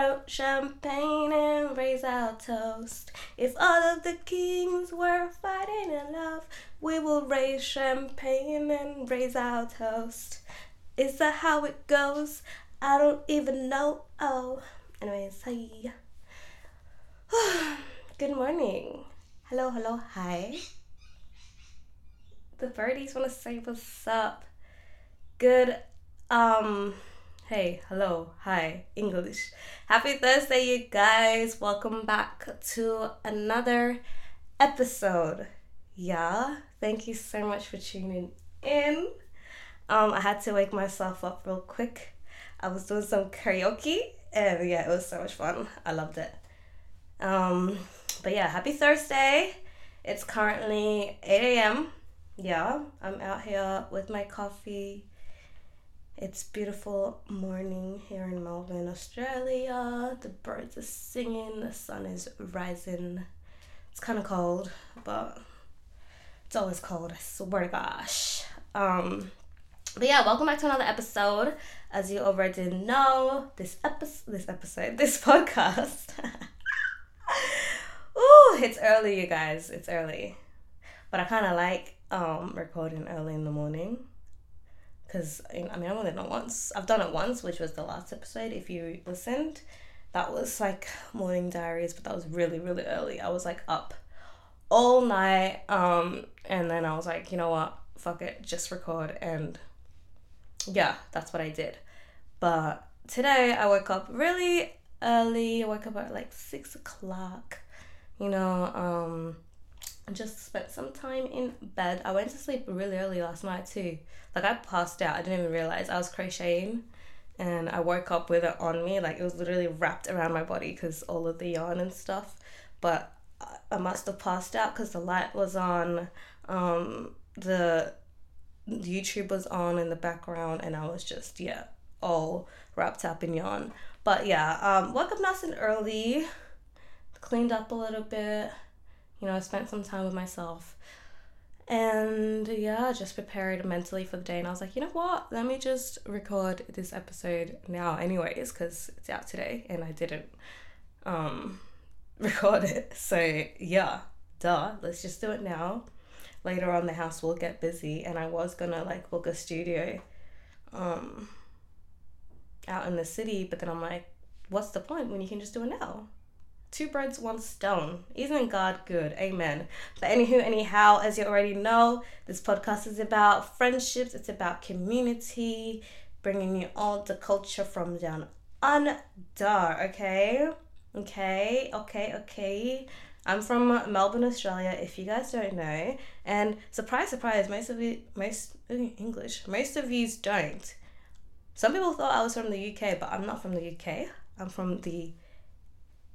out champagne and raise our toast. If all of the kings were fighting in love, we will raise champagne and raise our toast. Is that how it goes? I don't even know. Oh, anyways, hi. Good morning. Hello, hello, hi. The birdies want to say what's up. Good, um, hey, hello, hi, English. Happy Thursday, you guys. Welcome back to another episode. Yeah, thank you so much for tuning in. Um, I had to wake myself up real quick. I was doing some karaoke, and yeah, it was so much fun. I loved it. Um, but yeah, happy Thursday. It's currently 8 a.m. Yeah, I'm out here with my coffee. It's beautiful morning here in Melbourne, Australia. The birds are singing, the sun is rising. It's kind of cold, but it's always cold, I swear to gosh. Um, but yeah, welcome back to another episode. As you already know, this episode, this episode, this podcast. Ooh, it's early, you guys. It's early, but I kind of like um recording early in the morning. Cause I mean, I've only done it once. I've done it once, which was the last episode. If you listened, that was like morning diaries, but that was really, really early. I was like up all night, um, and then I was like, you know what, fuck it, just record, and yeah, that's what I did. But today I woke up really early. I woke up at like six o'clock. You know, um, just spent some time in bed. I went to sleep really early last night too. Like I passed out. I didn't even realize I was crocheting, and I woke up with it on me. Like it was literally wrapped around my body because all of the yarn and stuff. But I must have passed out because the light was on. Um, the YouTube was on in the background, and I was just yeah all wrapped up in yarn. But yeah, um, woke up nice and early, cleaned up a little bit. You know, I spent some time with myself. And yeah, just prepared mentally for the day. And I was like, you know what? Let me just record this episode now, anyways, because it's out today and I didn't um, record it. So yeah, duh, let's just do it now. Later on, the house will get busy, and I was gonna like book a studio um, out in the city, but then I'm like, what's the point when you can just do it now? Two birds, one stone. Isn't God good? Amen. But anywho, anyhow, as you already know, this podcast is about friendships. It's about community, bringing you all the culture from down under. Okay, okay, okay, okay. I'm from Melbourne, Australia. If you guys don't know, and surprise, surprise, most of you, most English, most of you don't. Some people thought I was from the UK, but I'm not from the UK. I'm from the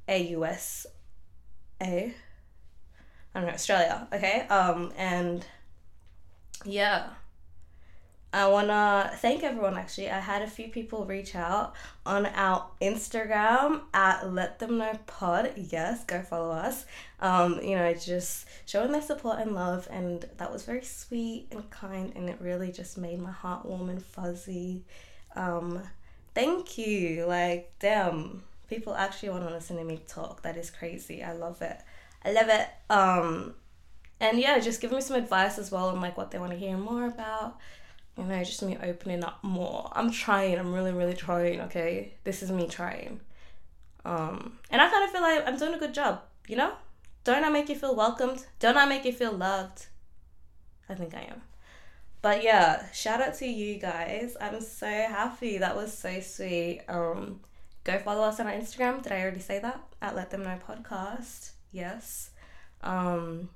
AUS A. I don't know, Australia, okay? Um, and yeah. I wanna thank everyone actually. I had a few people reach out on our Instagram at Let Them Know Pod. Yes, go follow us. Um, you know, just showing their support and love and that was very sweet and kind and it really just made my heart warm and fuzzy. Um, thank you. Like, damn people actually want to listen to me talk. That is crazy. I love it. I love it. Um, and yeah, just give me some advice as well on like what they want to hear more about. You know, just me opening up more. I'm trying. I'm really, really trying. Okay, this is me trying. Um, and I kind of feel like I'm doing a good job. You know, don't I make you feel welcomed? Don't I make you feel loved? I think I am. But yeah, shout out to you guys. I'm so happy. That was so sweet. Um, go follow us on our Instagram. Did I already say that? At Let Them Know Podcast. Yes. Um,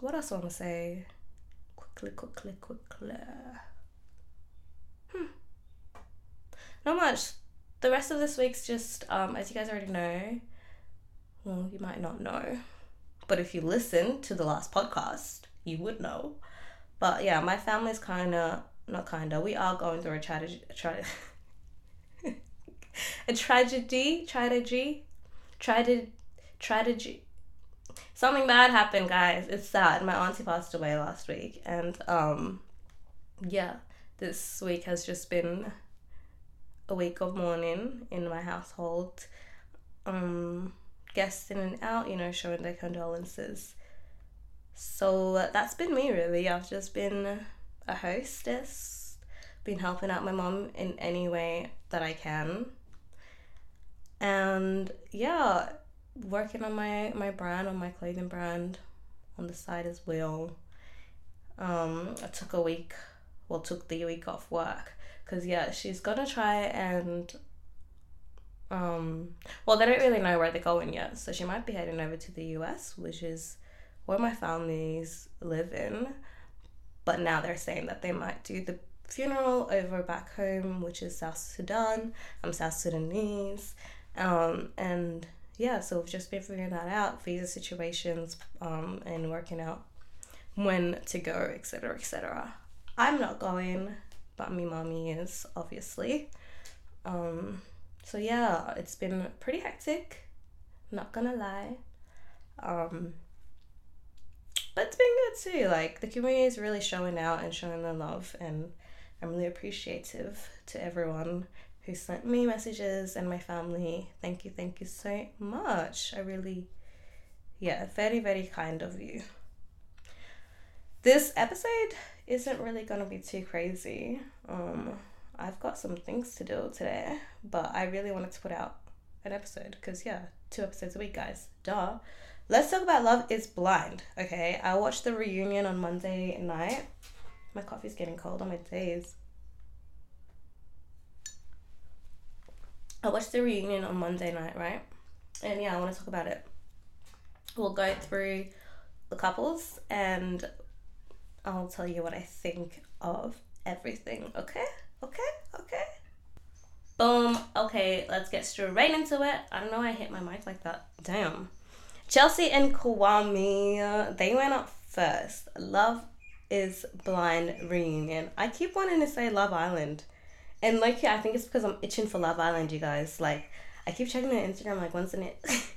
what else I want to say? Quickly, quickly, quickly. Hmm. Not much. The rest of this week's just, um, as you guys already know, well, you might not know, but if you listen to the last podcast, you would know. But yeah, my family's kind of, not kind of, we are going through a tragedy. Tra- a tragedy, tragedy, tragedy, tragedy. Something bad happened, guys. It's sad. My auntie passed away last week, and um, yeah, this week has just been a week of mourning in my household. Um, guests in and out, you know, showing their condolences. So that's been me really. I've just been a hostess, been helping out my mom in any way that I can. And yeah, working on my my brand, on my clothing brand on the side as well. Um, I took a week, well, took the week off work because yeah, she's gonna try and um, well, they don't really know where they're going yet, so she might be heading over to the US, which is where my families live in. But now they're saying that they might do the funeral over back home, which is South Sudan. I'm South Sudanese, um, and yeah, so we've just been figuring that out, visa situations, um, and working out when to go, etc., etc. I'm not going, but me mommy is obviously. Um, so yeah, it's been pretty hectic. Not gonna lie. Um, but it's been good too. Like the community is really showing out and showing their love, and I'm really appreciative to everyone who sent me messages and my family. Thank you, thank you so much. I really, yeah, very, very kind of you. This episode isn't really gonna be too crazy. Um, I've got some things to do today, but I really wanted to put out an episode because, yeah, two episodes a week, guys. Duh. Let's talk about Love is Blind, okay? I watched the reunion on Monday night. My coffee's getting cold on my days. I watched the reunion on Monday night, right? And yeah, I want to talk about it. We'll go through the couples and I'll tell you what I think of everything, okay? Okay, okay. Boom. Okay, let's get straight into it. I don't know why I hit my mic like that. Damn. Chelsea and Kwame, they went up first. Love is Blind reunion. I keep wanting to say Love Island. And like, yeah, I think it's because I'm itching for Love Island, you guys. Like, I keep checking their Instagram, like, when's in it?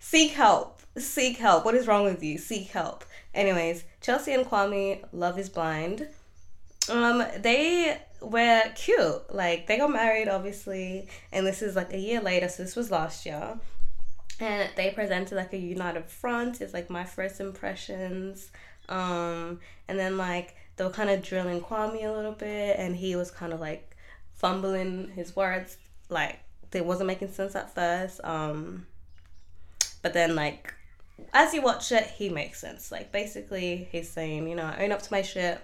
Seek help. Seek help. What is wrong with you? Seek help. Anyways, Chelsea and Kwame, Love is Blind um they were cute like they got married obviously and this is like a year later so this was last year and they presented like a united front it's like my first impressions um and then like they were kind of drilling kwame a little bit and he was kind of like fumbling his words like they wasn't making sense at first um but then like as you watch it he makes sense like basically he's saying you know I own up to my shit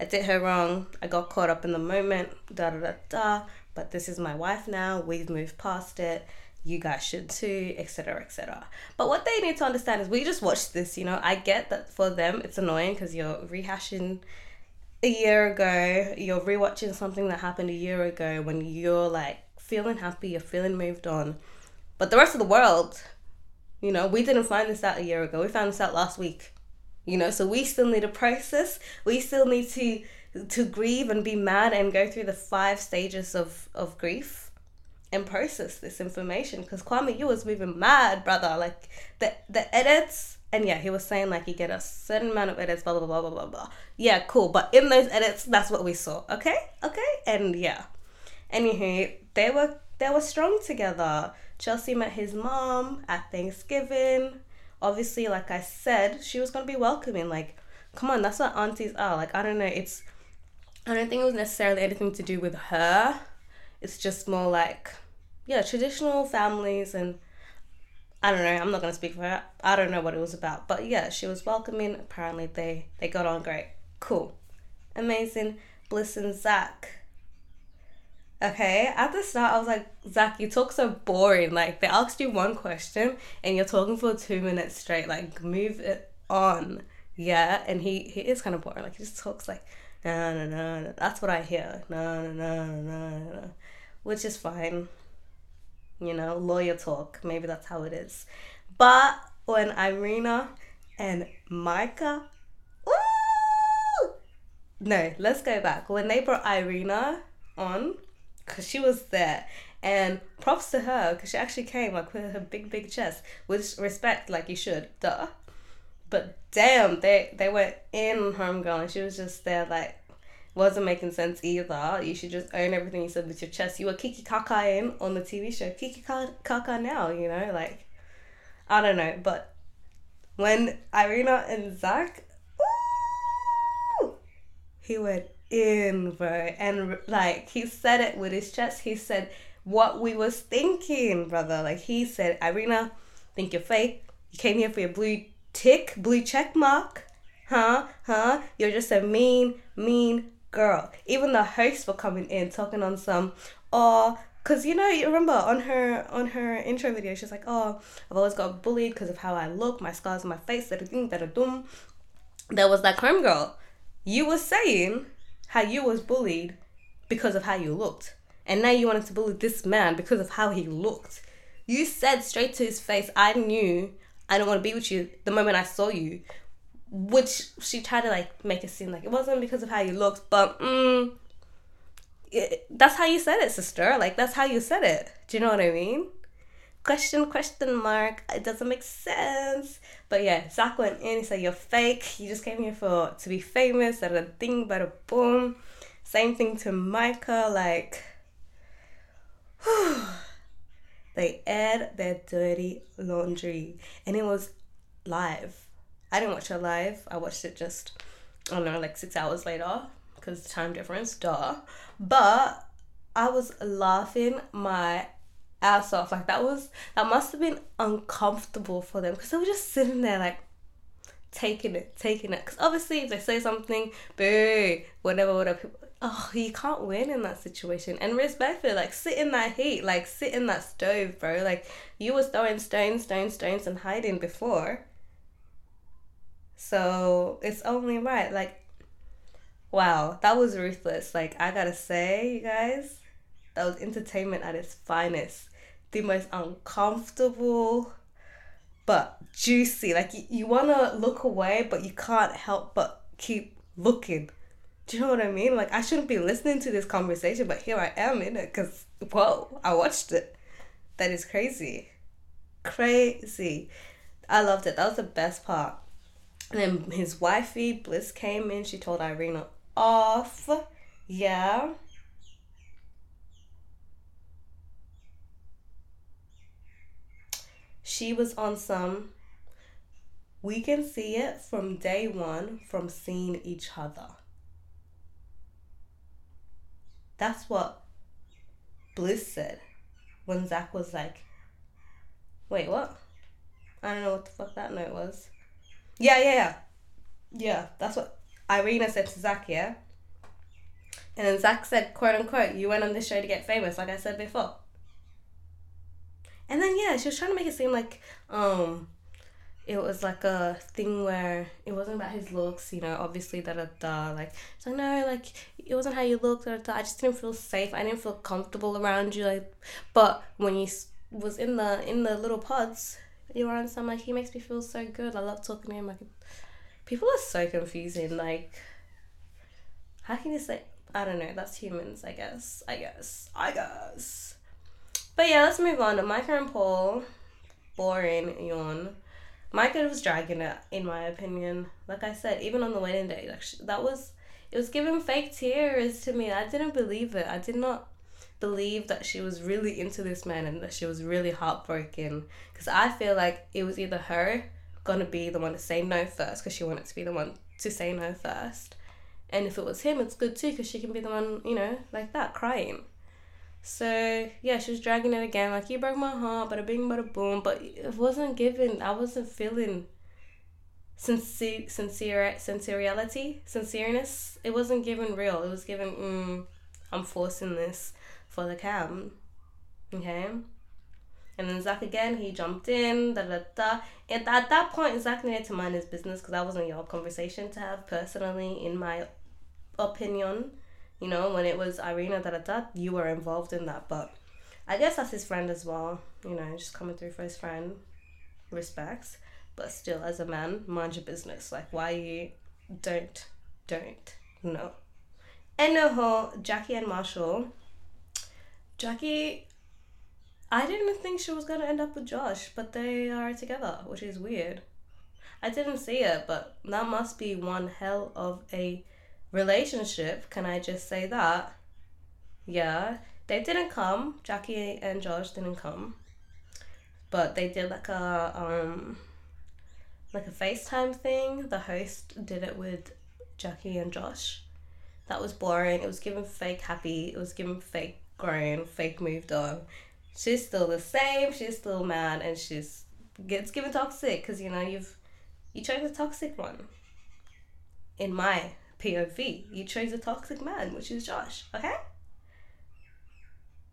I did her wrong. I got caught up in the moment. Da da da da. But this is my wife now. We've moved past it. You guys should too, etc. etc. But what they need to understand is we just watched this. You know, I get that for them it's annoying because you're rehashing a year ago. You're rewatching something that happened a year ago when you're like feeling happy. You're feeling moved on. But the rest of the world, you know, we didn't find this out a year ago. We found this out last week you know so we still need a process we still need to to grieve and be mad and go through the five stages of of grief and process this information because Kwame you was moving mad brother like the the edits and yeah he was saying like you get a certain amount of edits blah blah blah blah blah blah yeah cool but in those edits that's what we saw okay okay and yeah anywho they were they were strong together Chelsea met his mom at Thanksgiving obviously, like I said, she was gonna be welcoming. Like, come on, that's what aunties are. Like, I don't know. It's I don't think it was necessarily anything to do with her. It's just more like, yeah, traditional families and I don't know. I'm not gonna speak for her. I don't know what it was about, but yeah, she was welcoming. Apparently, they they got on great. Cool, amazing. Bliss and Zach Okay, at the start, I was like, Zach, you talk so boring. Like, they asked you one question and you're talking for two minutes straight. Like, move it on. Yeah, and he, he is kind of boring. Like, he just talks like, no, no, no, no. That's what I hear. No, no, no, no, no, no. Which is fine. You know, lawyer talk. Maybe that's how it is. But when Irina and Micah, ooh! No, let's go back. When they brought Irina on, because she was there. And props to her because she actually came like with her big big chest with respect like you should, duh. But damn, they they were in homegirl and she was just there like wasn't making sense either. You should just own everything you said with your chest. You were Kiki Kaka in on the TV show. Kiki Kaka now, you know, like I don't know, but when Irina and Zach, he went in, bro, and like he said it with his chest. He said what we was thinking, brother. Like he said, Irina, think you're fake. You came here for your blue tick, blue check mark. Huh? Huh? You're just a mean, mean girl. Even the hosts were coming in talking on some, oh, Cause you know, you remember on her on her intro video, she's like, "Oh, I've always got bullied because of how I look, my scars on my face, that that dum." There was that crime girl. You were saying how you was bullied because of how you looked, and now you wanted to bully this man because of how he looked. You said straight to his face, "I knew I don't want to be with you the moment I saw you," which she tried to like make it seem like it wasn't because of how you looked, but mm, it, that's how you said it, sister. Like that's how you said it. Do you know what I mean? Question question mark. It doesn't make sense. But yeah, Zach went in. He said you're fake. You just came here for to be famous. That a thing, but a boom. Same thing to Micah. Like, they aired their dirty laundry, and it was live. I didn't watch it live. I watched it just I don't know, like six hours later because time difference, duh. But I was laughing my ass off. Like that was that must have been uncomfortable for them because they were just sitting there like taking it, taking it. Because obviously, if they say something, boo, whatever, whatever. Oh, you can't win in that situation. And respectfully, like sit in that heat, like sit in that stove, bro. Like you was throwing stones, stones, stones, and hiding before. So it's only right. Like Wow, that was ruthless. Like, I gotta say, you guys, that was entertainment at its finest. The most uncomfortable, but juicy. Like, you, you wanna look away, but you can't help but keep looking. Do you know what I mean? Like, I shouldn't be listening to this conversation, but here I am in it because, whoa, I watched it. That is crazy. Crazy. I loved it. That was the best part. And then his wifey, Bliss, came in. She told Irina off. Yeah. She was on some. We can see it from day one from seeing each other. That's what Bliss said when Zach was like, wait, what? I don't know what the fuck that note was. Yeah, yeah, yeah. Yeah, that's what Irina said to Zach, yeah? And then Zach said, quote unquote, you went on this show to get famous, like I said before. And then yeah, she was trying to make it seem like um it was like a thing where it wasn't about his looks, you know, obviously da da da like so no, like it wasn't how you looked da, da, I just didn't feel safe. I didn't feel comfortable around you like but when he was in the in the little pods, on some like he makes me feel so good. I love talking to him like people are so confusing. Like, how can you say? I don't know. That's humans, I guess. I guess. I guess. But yeah, let's move on to Micah and Paul. Boring yawn. Micah was dragging it, in my opinion. Like I said, even on the wedding day, like that was it was giving fake tears to me. I didn't believe it. I did not believe that she was really into this man and that she was really heartbroken. Because I feel like it was either her gonna be the one to say no first because she wanted to be the one to say no first. And if it was him, it's good too because she can be the one, you know, like that, crying. So yeah, she was dragging it again, like you broke my heart, but bada bing, bada boom. But it wasn't given. I wasn't feeling sincere, sincere, sincerity, sincereness. It wasn't given real. It was given. Mm, I'm forcing this for the cam. Okay. And then Zach again, he jumped in, da da da. And at that point, Zach needed to mind his business because that wasn't your conversation to have personally, in my opinion. You know, when it was Irina, da da da, you were involved in that. But I guess that's his friend as well. You know, just coming through for his friend. Respects. But still, as a man, mind your business. Like, why you don't, don't, no. Anyhow, Jackie and Marshall. Jackie I didn't think she was gonna end up with Josh, but they are together, which is weird. I didn't see it, but that must be one hell of a relationship. Can I just say that? Yeah, they didn't come. Jackie and Josh didn't come, but they did like a um, like a FaceTime thing. The host did it with Jackie and Josh. That was boring. It was given fake happy. It was given fake grown, fake moved on. She's still the same. She's still mad, and she's gets given toxic because you know you've you chose a toxic one. In my POV, you chose a toxic man, which is Josh. Okay.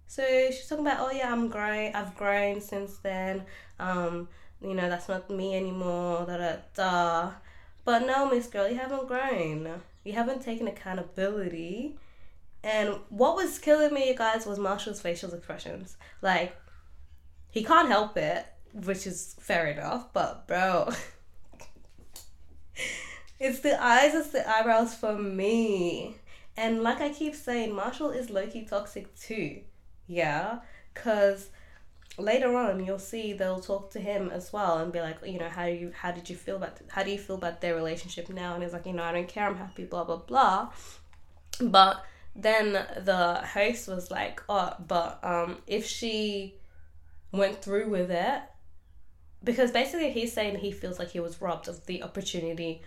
So she's talking about, oh yeah, I'm grown. I've grown since then. Um, you know, that's not me anymore. Da da da. But no, Miss Girl, you haven't grown. You haven't taken accountability. And what was killing me, guys, was Marshall's facial expressions. Like, he can't help it, which is fair enough. But bro, it's the eyes, it's the eyebrows for me. And like I keep saying, Marshall is low key toxic too. Yeah, because later on you'll see they'll talk to him as well and be like, you know, how you how did you feel about how do you feel about their relationship now? And he's like, you know, I don't care, I'm happy, blah blah blah. But then the host was like, oh, but um, if she went through with it, because basically he's saying he feels like he was robbed of the opportunity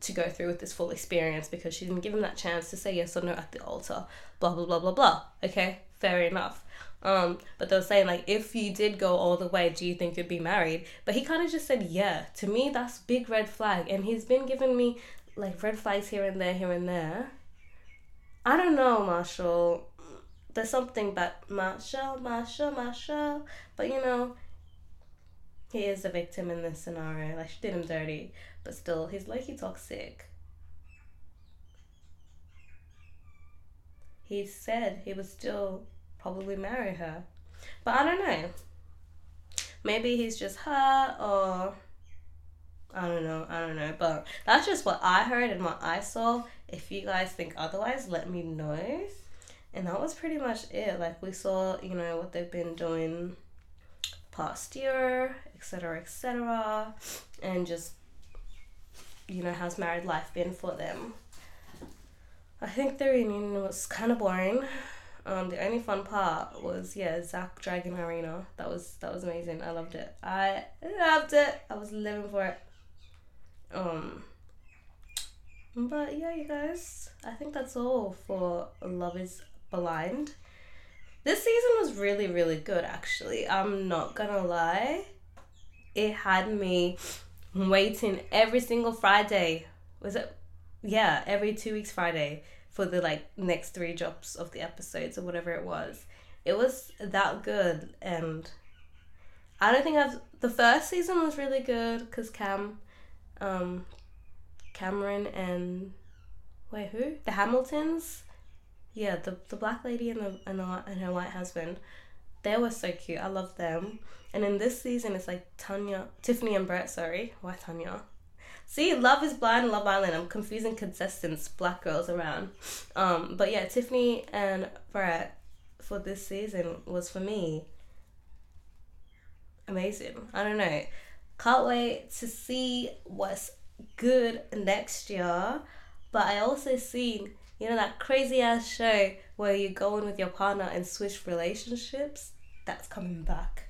to go through with this full experience because she didn't give him that chance to say yes or no at the altar. Blah blah blah blah blah. Okay, fair enough. Um, but they were saying like, if you did go all the way, do you think you'd be married? But he kind of just said yeah. To me, that's big red flag, and he's been giving me like red flags here and there, here and there. I don't know, Marshall. There's something about Marshall, Marshall, Marshall. But you know, he is a victim in this scenario. Like she did him dirty, but still, he's he toxic. He said he would still probably marry her, but I don't know. Maybe he's just her, or I don't know. I don't know, but that's just what I heard and what I saw. If you guys think otherwise, let me know. And that was pretty much it. Like we saw, you know, what they've been doing past year, etc., etc., and just you know how's married life been for them. I think the reunion was kind of boring. Um, the only fun part was yeah Zach dragging Irina. That was that was amazing. I loved it. I loved it. I was living for it. Um, but yeah, you guys, I think that's all for Love is Blind. This season was really, really good, actually. I'm not gonna lie. It had me waiting every single Friday. Was it? Yeah, every two weeks Friday for the like next three drops of the episodes or whatever it was. It was that good, and I don't think I've. The first season was really good because Cam um, Cameron and wait who the Hamiltons, yeah the the black lady and the and, the, and her white husband, they were so cute. I love them. And in this season, it's like Tanya, Tiffany and Brett. Sorry, why Tanya? See, Love is Blind Love Island. I'm confusing contestants, black girls around. Um, but yeah, Tiffany and Brett for this season was for me amazing. I don't know. Can't wait to see what's good next year. But I also seen, you know, that crazy ass show where you go in with your partner and switch relationships. That's coming back.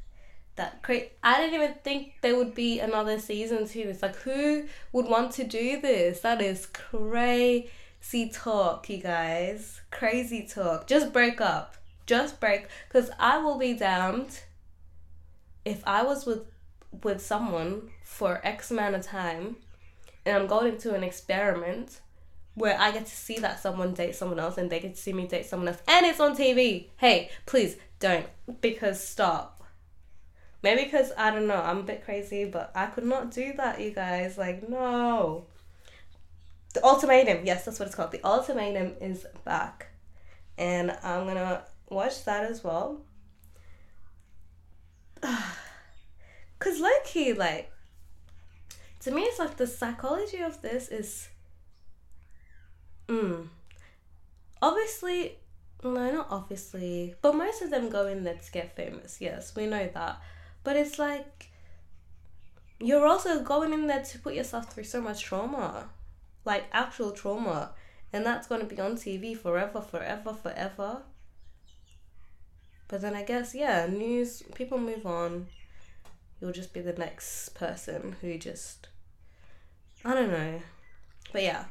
That cra- I didn't even think there would be another season to this. Like, who would want to do this? That is crazy talk, you guys. Crazy talk. Just break up. Just break. Because I will be damned if I was with with someone for X amount of time and I'm going into an experiment where I get to see that someone date someone else and they get to see me date someone else and it's on TV. Hey, please don't because stop. Maybe because I don't know, I'm a bit crazy, but I could not do that, you guys. Like, no. The ultimatum, yes, that's what it's called. The ultimatum is back. And I'm gonna watch that as well. Cause low key, like, to me, it's like the psychology of this is, mm, obviously, no, not obviously, but most of them go in there to get famous. Yes, we know that, but it's like you're also going in there to put yourself through so much trauma, like actual trauma, and that's going to be on TV forever, forever, forever. But then I guess, yeah, news, people move on. You'll just be the next person who just, I don't know. But yeah,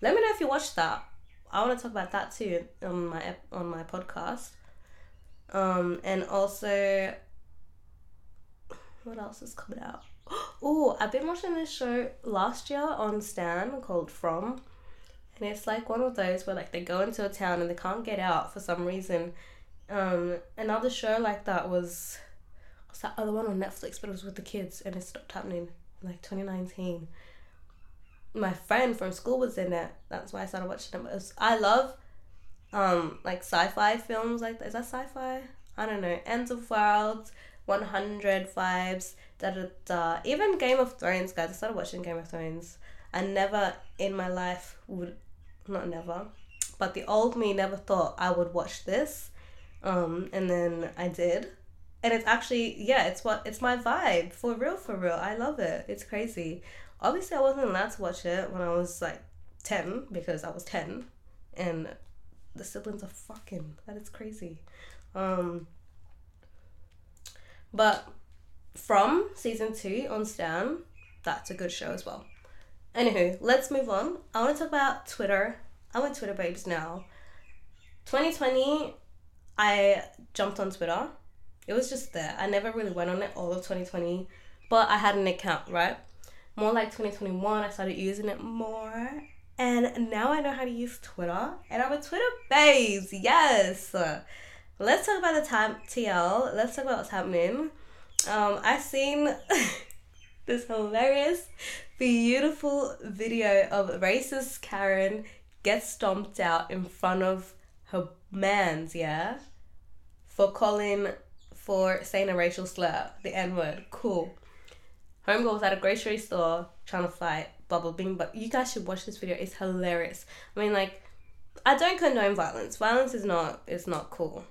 let me know if you watched that. I want to talk about that too on my on my podcast. Um, and also, what else is coming out? Oh, I've been watching this show last year on Stan called From, and it's like one of those where like they go into a town and they can't get out for some reason. Um, another show like that was what's that other one on Netflix, but it was with the kids and it stopped happening like twenty nineteen. My friend from school was in it. That's why I started watching it. Was, I love um like sci-fi films like that. Is that sci-fi? I don't know. Ends of Worlds, 100 vibes, da da da. Even Game of Thrones, guys. I started watching Game of Thrones. I never in my life would, not never, but the old me never thought I would watch this. Um, and then I did. And it's actually, yeah, it's what, it's my vibe. For real, for real. I love it. It's crazy. Obviously, I wasn't allowed to watch it when I was like 10 because I was 10. And the siblings are fucking. That is crazy. Um, but from season two on Stan, that's a good show as well. Anywho, let's move on. I want to talk about Twitter. I'm with Twitter babes now. 2020, I jumped on Twitter. It was just there. I never really went on it all of 2020, but I had an account, right? More like 2021, I started using it more. And now I know how to use Twitter. And I'm a Twitter babes. Yes. Let's talk about the time TL. Let's talk about what's happening. Um, I seen this hilarious, beautiful video of racist Karen get stomped out in front of her man's, yeah? For calling, for saying a racial slur, the N word. Cool. Homegirl was at a grocery store trying to fight, blah blah bing, but you guys should watch this video. It's hilarious. I mean, like, I don't condone violence. Violence is not, is not cool.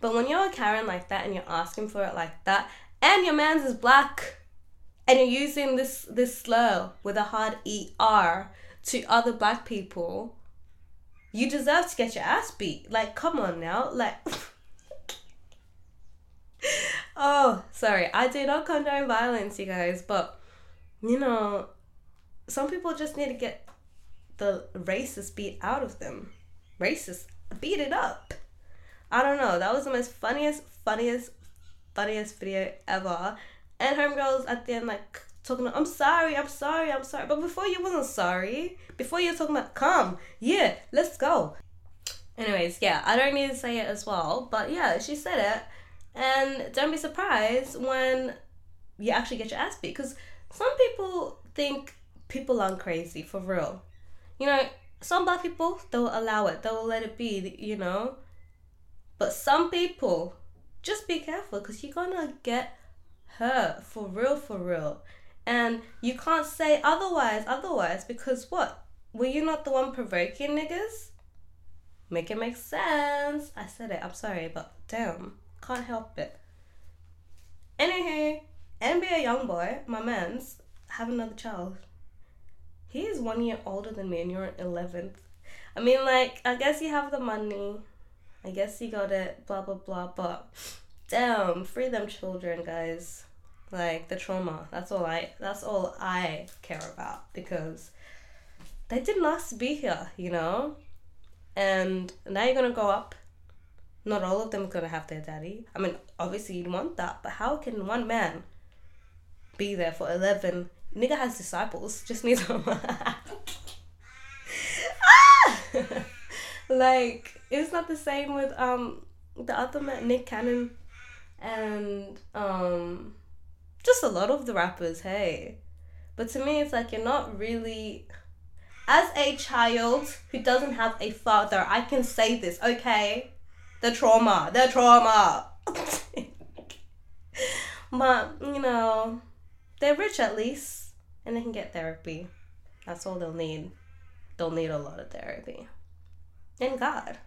But when you're a Karen like that and you're asking for it like that, and your man's is black, and you're using this this slur with a hard er to other black people, you deserve to get your ass beat. Like, come on now, like. oh, sorry, I do not condone violence, you guys, but you know, some people just need to get the racist beat out of them. Racist, beat it up. I don't know. That was the most funniest, funniest, funniest video ever. And homegirls at the end like talking about, I'm sorry, I'm sorry, I'm sorry. But before you wasn't sorry. Before you were talking about come, yeah, let's go. Anyways, yeah, I don't need to say it as well. But yeah, she said it. And don't be surprised when you actually get your ass beat. Because some people think people aren't crazy, for real. You know, some black people, they'll allow it. They'll let it be, you know. But some people, just be careful because you're gonna get hurt for real, for real. And you can't say otherwise, otherwise, because what? Were you not the one provoking niggas? Make it make sense. I said it, I'm sorry, but damn, can't help it. Anywho, NBA YoungBoy, my man's, have another child. He is one year older than me and you're 11th. I mean, like, I guess you have the money. I guess you got it, blah, blah, blah, but damn, free them children, guys. Like, the trauma. That's all I, that's all I care about because they didn't ask to be here, you know? And now you're gonna go up. Not all of them are gonna have their daddy. I mean, obviously you'd want that, but how can one man be there for 11? Nigga has disciples, just needs a ah! like it's not the same with um the other man, Nick Cannon, and um just a lot of the rappers. Hey, but to me, it's like you're not really. As a child who doesn't have a father, I can say this, okay? The trauma, the trauma. but, you know, they're rich at least, and they can get therapy. That's all they'll need. They'll need a lot of therapy. And God.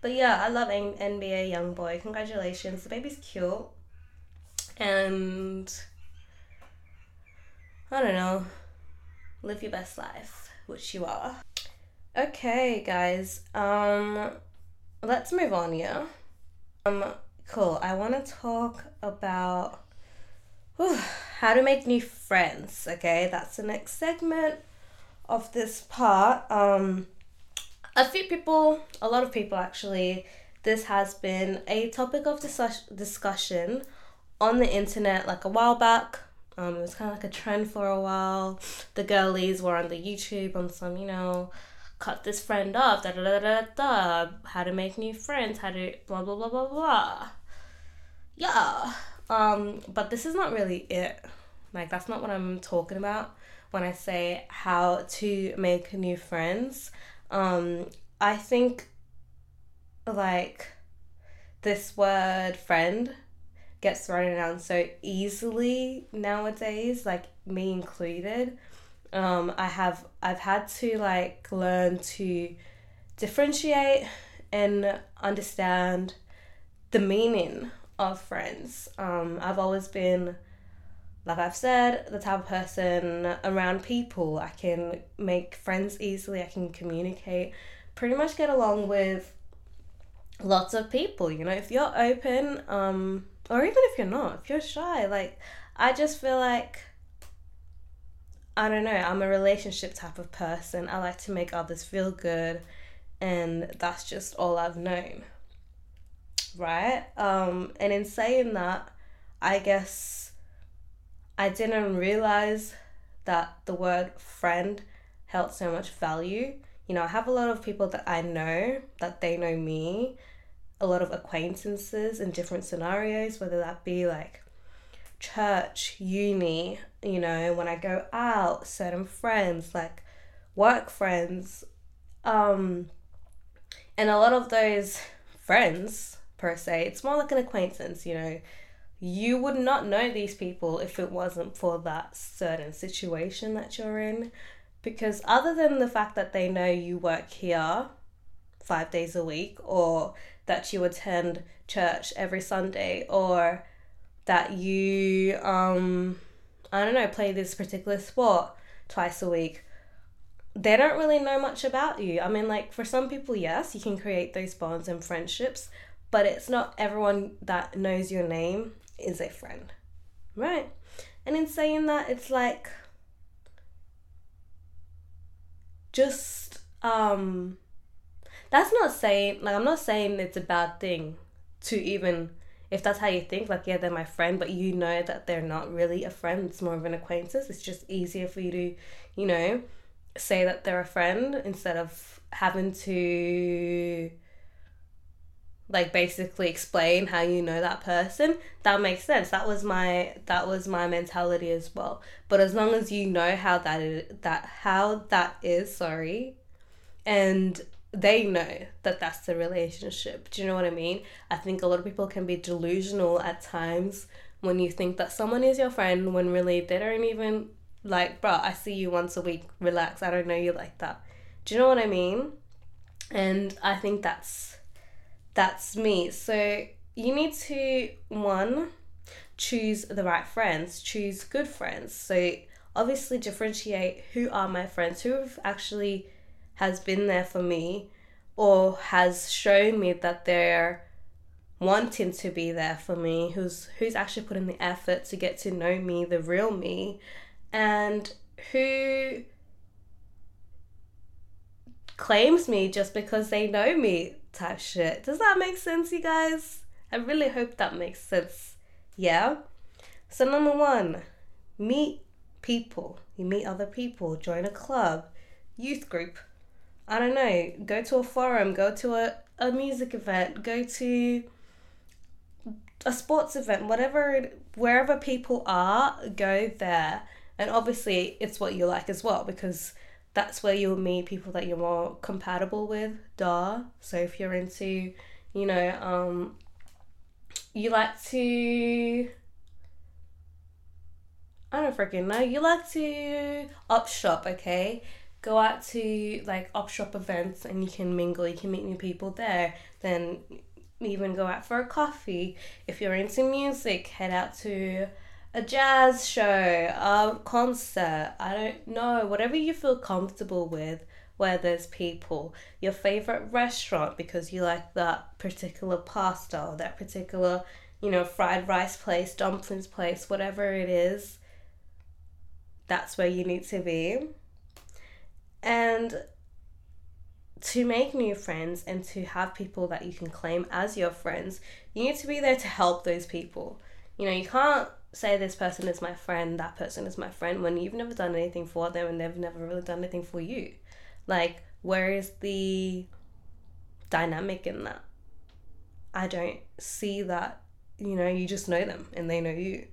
But yeah, I love N- NBA YoungBoy. Congratulations, the baby's cute, and I don't know, live your best life, which you are. Okay, guys. Um, let's move on. Yeah. Um, cool. I want to talk about whew, how to make new friends. Okay, that's the next segment of this part. Um, a few people, a lot of people actually, this has been a topic of dis- discussion on the internet like a while back. Um, it was kind of like a trend for a while. The girlies were on the YouTube on some, you know, cut this friend off, da da da da da, how to make new friends, how to blah blah blah blah blah. Yeah. Um, but this is not really it. Like that's not what I'm talking about when I say how to make new friends. Um, I think like this word friend gets thrown around so easily nowadays, like me included um, I have I've had to like learn to differentiate and understand the meaning of friends. Um, I've always been, like I've said, the type of person around people. I can make friends easily. I can communicate, pretty much get along with lots of people. You know, if you're open, um, or even if you're not, if you're shy, like I just feel like I don't know, I'm a relationship type of person. I like to make others feel good, and that's just all I've known. Right? Um, and in saying that, I guess I didn't realize that the word friend held so much value. You know, I have a lot of people that I know, that they know me, a lot of acquaintances in different scenarios, whether that be like church, uni, you know, when I go out, certain friends, like work friends. Um, and a lot of those friends, per se, it's more like an acquaintance, you know. You would not know these people if it wasn't for that certain situation that you're in. Because other than the fact that they know you work here five days a week, or that you attend church every Sunday, or that you um I don't know, play this particular sport twice a week. They don't really know much about you. I mean, like, for some people, yes, you can create those bonds and friendships, but it's not everyone that knows your name is a friend, right? And in saying that, it's like just, um, that's not saying, like, I'm not saying it's a bad thing to even if that's how you think, like, yeah, they're my friend, but you know that they're not really a friend, it's more of an acquaintance. It's just easier for you to, you know, say that they're a friend instead of having to like basically explain how you know that person. That makes sense. That was my that was my mentality as well. But as long as you know how that is that how that is sorry and they know that that's the relationship. Do you know what I mean? I think a lot of people can be delusional at times when you think that someone is your friend when really they don't even like, bro, I see you once a week, relax, I don't know you like that. Do you know what I mean? And I think that's that's me. So you need to one choose the right friends, choose good friends. So obviously differentiate who are my friends, who have actually has been there for me or has shown me that they're wanting to be there for me who's who's actually putting the effort to get to know me the real me and who claims me just because they know me type shit. Does that make sense you guys? I really hope that makes sense. Yeah? So number one meet people. You meet other people. Join a club youth group I don't know, go to a forum, go to a, a music event, go to a sports event, whatever, wherever people are, go there. And obviously, it's what you like as well because that's where you'll meet people that you're more compatible with. Duh. So if you're into, you know, um, you like to. I don't freaking know. You like to up shop, okay? Go out to like op shop events and you can mingle, you can meet new people there. Then even go out for a coffee. If you're into music, head out to a jazz show, a concert, I don't know, whatever you feel comfortable with, where there's people, your favorite restaurant because you like that particular pasta or that particular, you know, fried rice place, dumplings place, whatever it is. That's where you need to be. And to make new friends and to have people that you can claim as your friends, you need to be there to help those people. You know, you can't say this person is my friend, that person is my friend when you've never done anything for them and they've never really done anything for you. Like, where is the dynamic in that? I don't see that, you know, you just know them and they know you.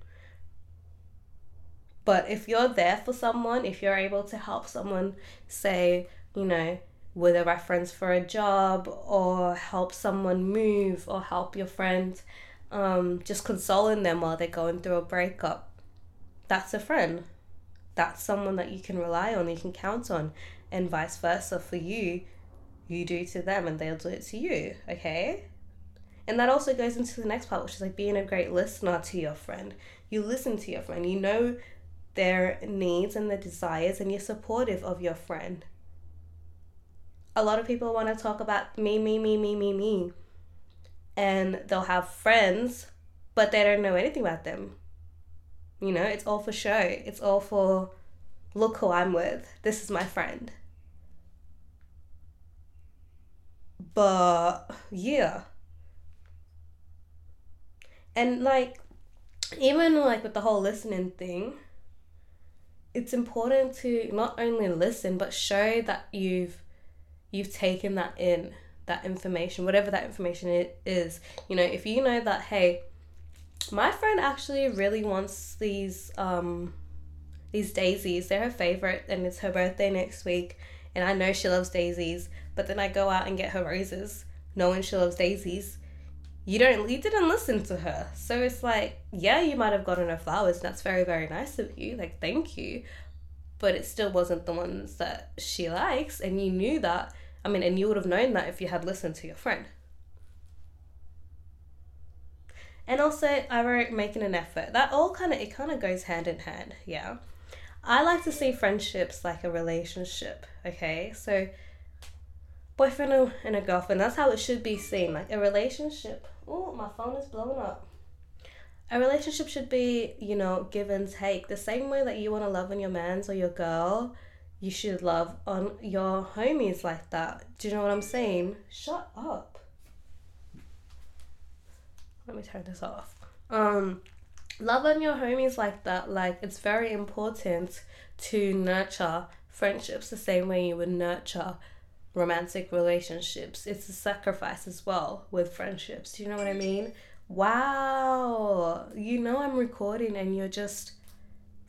But if you're there for someone, if you're able to help someone, say, you know, with a reference for a job or help someone move or help your friend um, just consoling them while they're going through a breakup. That's a friend. That's someone that you can rely on, you can count on, and vice versa for you. You do to them and they'll do it to you, okay? And that also goes into the next part, which is like being a great listener to your friend. You listen to your friend, you know their needs and their desires, and you're supportive of your friend. A lot of people want to talk about me, me, me, me, me, me and they'll have friends, but they don't know anything about them. You know, it's all for show. It's all for look who I'm with. This is my friend. But yeah. And like even like with the whole listening thing, it's important to not only listen but show that you've you've taken that in that information, whatever that information is. You know, if you know that, hey, my friend actually really wants these um these daisies. They're her favorite, and it's her birthday next week. And I know she loves daisies, but then I go out and get her roses, knowing she loves daisies. You don't, you didn't listen to her, so it's like, yeah, you might have gotten her flowers, and that's very, very nice of you. Like, thank you, but it still wasn't the ones that she likes, and you knew that I mean, and you would have known that if you had listened to your friend. And also, I wrote making an effort. That all kind of, it kind of goes hand in hand, yeah. I like to see friendships like a relationship, okay? So, boyfriend and a girlfriend, that's how it should be seen. Like a relationship. Oh, my phone is blowing up. A relationship should be, you know, give and take. The same way that you want to love on your man's or your girl, you should love on your homies like that. Do you know what I'm saying? Shut up. Let me turn this off. Um, love on your homies like that. Like it's very important to nurture friendships the same way you would nurture romantic relationships. It's a sacrifice as well with friendships. Do you know what I mean? Wow. You know I'm recording and you're just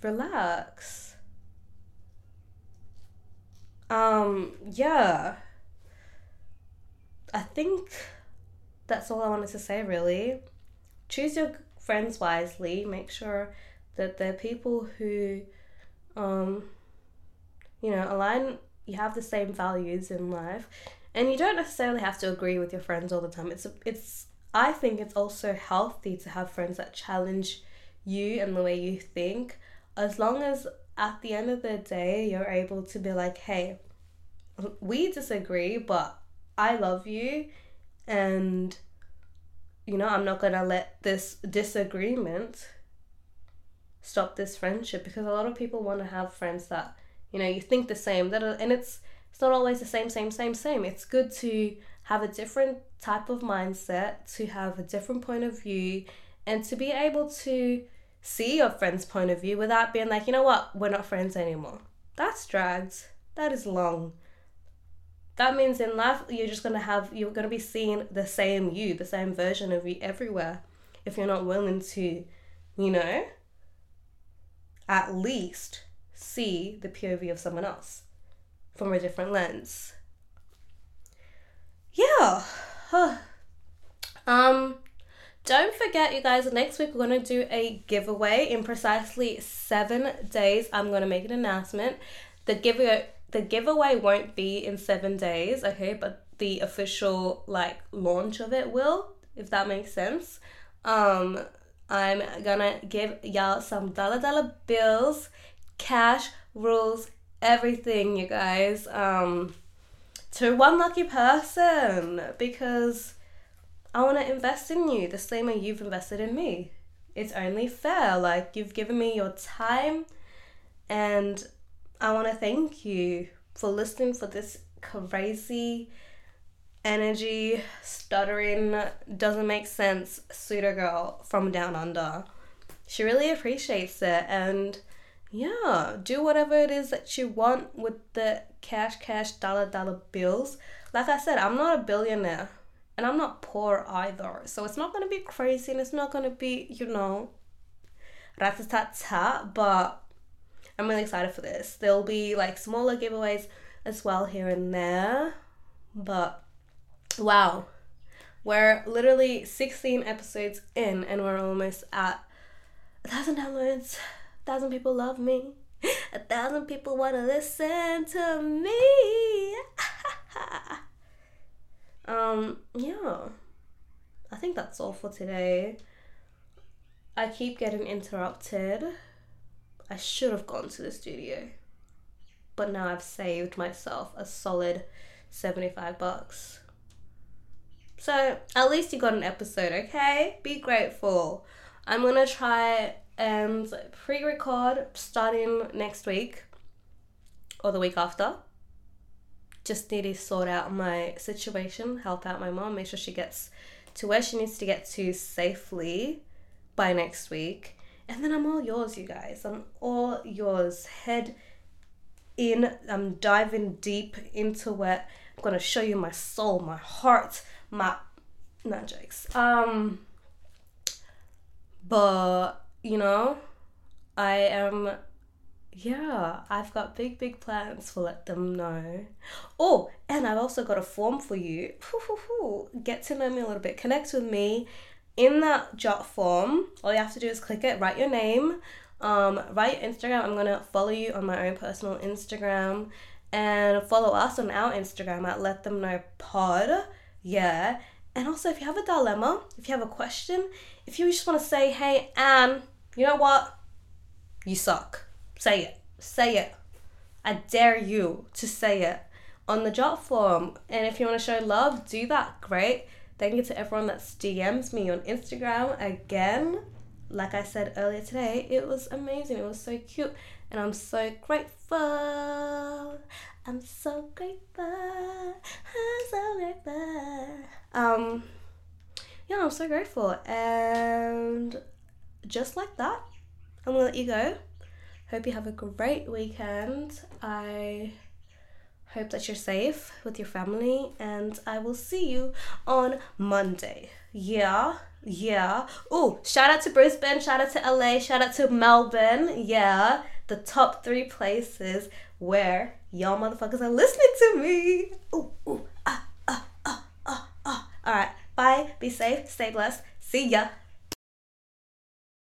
relax. Um, yeah. I think that's all I wanted to say, really. Choose your friends wisely. Make sure that they're people who, um, you know, align, you have the same values in life. And you don't necessarily have to agree with your friends all the time. It's, it's, I think it's also healthy to have friends that challenge you and the way you think, as long as at the end of the day, you're able to be like, hey, we disagree, but I love you, and you know, I'm not gonna let this disagreement stop this friendship because a lot of people want to have friends that you know you think the same that and it's it's not always the same same same same it's good to have a different type of mindset to have a different point of view and to be able to see your friend's point of view without being like, you know what, we're not friends anymore. That's dragged. That is long. That means in life, you're just gonna have, you're gonna be seeing the same you, the same version of you everywhere if you're not willing to, you know, at least see the POV of someone else from a different lens. Yeah. um, don't forget, you guys, next week we're going to do a giveaway in precisely seven days. I'm going to make an announcement. The giveaway, the giveaway won't be in seven days, okay, but the official like launch of it will, if that makes sense. Um, I'm gonna give y'all some dollar dollar bills, cash rules everything, you guys. Um, to one lucky person because I want to invest in you the same way you've invested in me. It's only fair. Like, you've given me your time, and I want to thank you for listening for this crazy energy, stuttering, doesn't make sense pseudo girl from down under. She really appreciates it, and yeah, do whatever it is that you want with the cash, cash, dollar, dollar bills. Like I said, I'm not a billionaire and I'm not poor either. So it's not gonna be crazy and it's not gonna be, you know, ratatata, but I'm really excited for this. There'll be like smaller giveaways as well here and there. But wow, we're literally 16 episodes in and we're almost at a thousand downloads thousand people love me. A thousand people want to listen to me. um, yeah. I think that's all for today. I keep getting interrupted. I should have gone to the studio. But now I've saved myself a solid 75 bucks. So, at least you got an episode, okay? Be grateful. I'm gonna try and pre record starting next week or the week after. Just need to sort out my situation, help out my mom, make sure she gets to where she needs to get to safely by next week. And then I'm all yours, you guys. I'm all yours. Head in, I'm diving deep into it. I'm gonna show you my soul, my heart, my not jokes. Um but you know, I am yeah, I've got big, big plans for let them know. Oh, and I've also got a form for you. Get to know me a little bit. Connect with me. In that jot form, all you have to do is click it, write your name, um, write your Instagram. I'm gonna follow you on my own personal Instagram and follow us on our Instagram at Let Them Know Pod. Yeah. And also, if you have a dilemma, if you have a question, if you just want to say, hey, Anne, you know what? You suck. Say it. Say it. I dare you to say it on the jot form. And if you want to show love, do that. Great. Thank you to everyone that DMs me on Instagram again. Like I said earlier today, it was amazing. It was so cute. And I'm so grateful. I'm so grateful. I'm so grateful. Um, yeah, I'm so grateful. And just like that, I'm gonna let you go. Hope you have a great weekend. I hope that you're safe with your family, and I will see you on Monday. Yeah, yeah. Oh, shout out to Brisbane, shout out to LA, shout out to Melbourne. Yeah, the top three places where y'all motherfuckers are listening to me. Ooh, ooh, ah, ah, ah, ah, ah. All right, bye. Be safe. Stay blessed. See ya.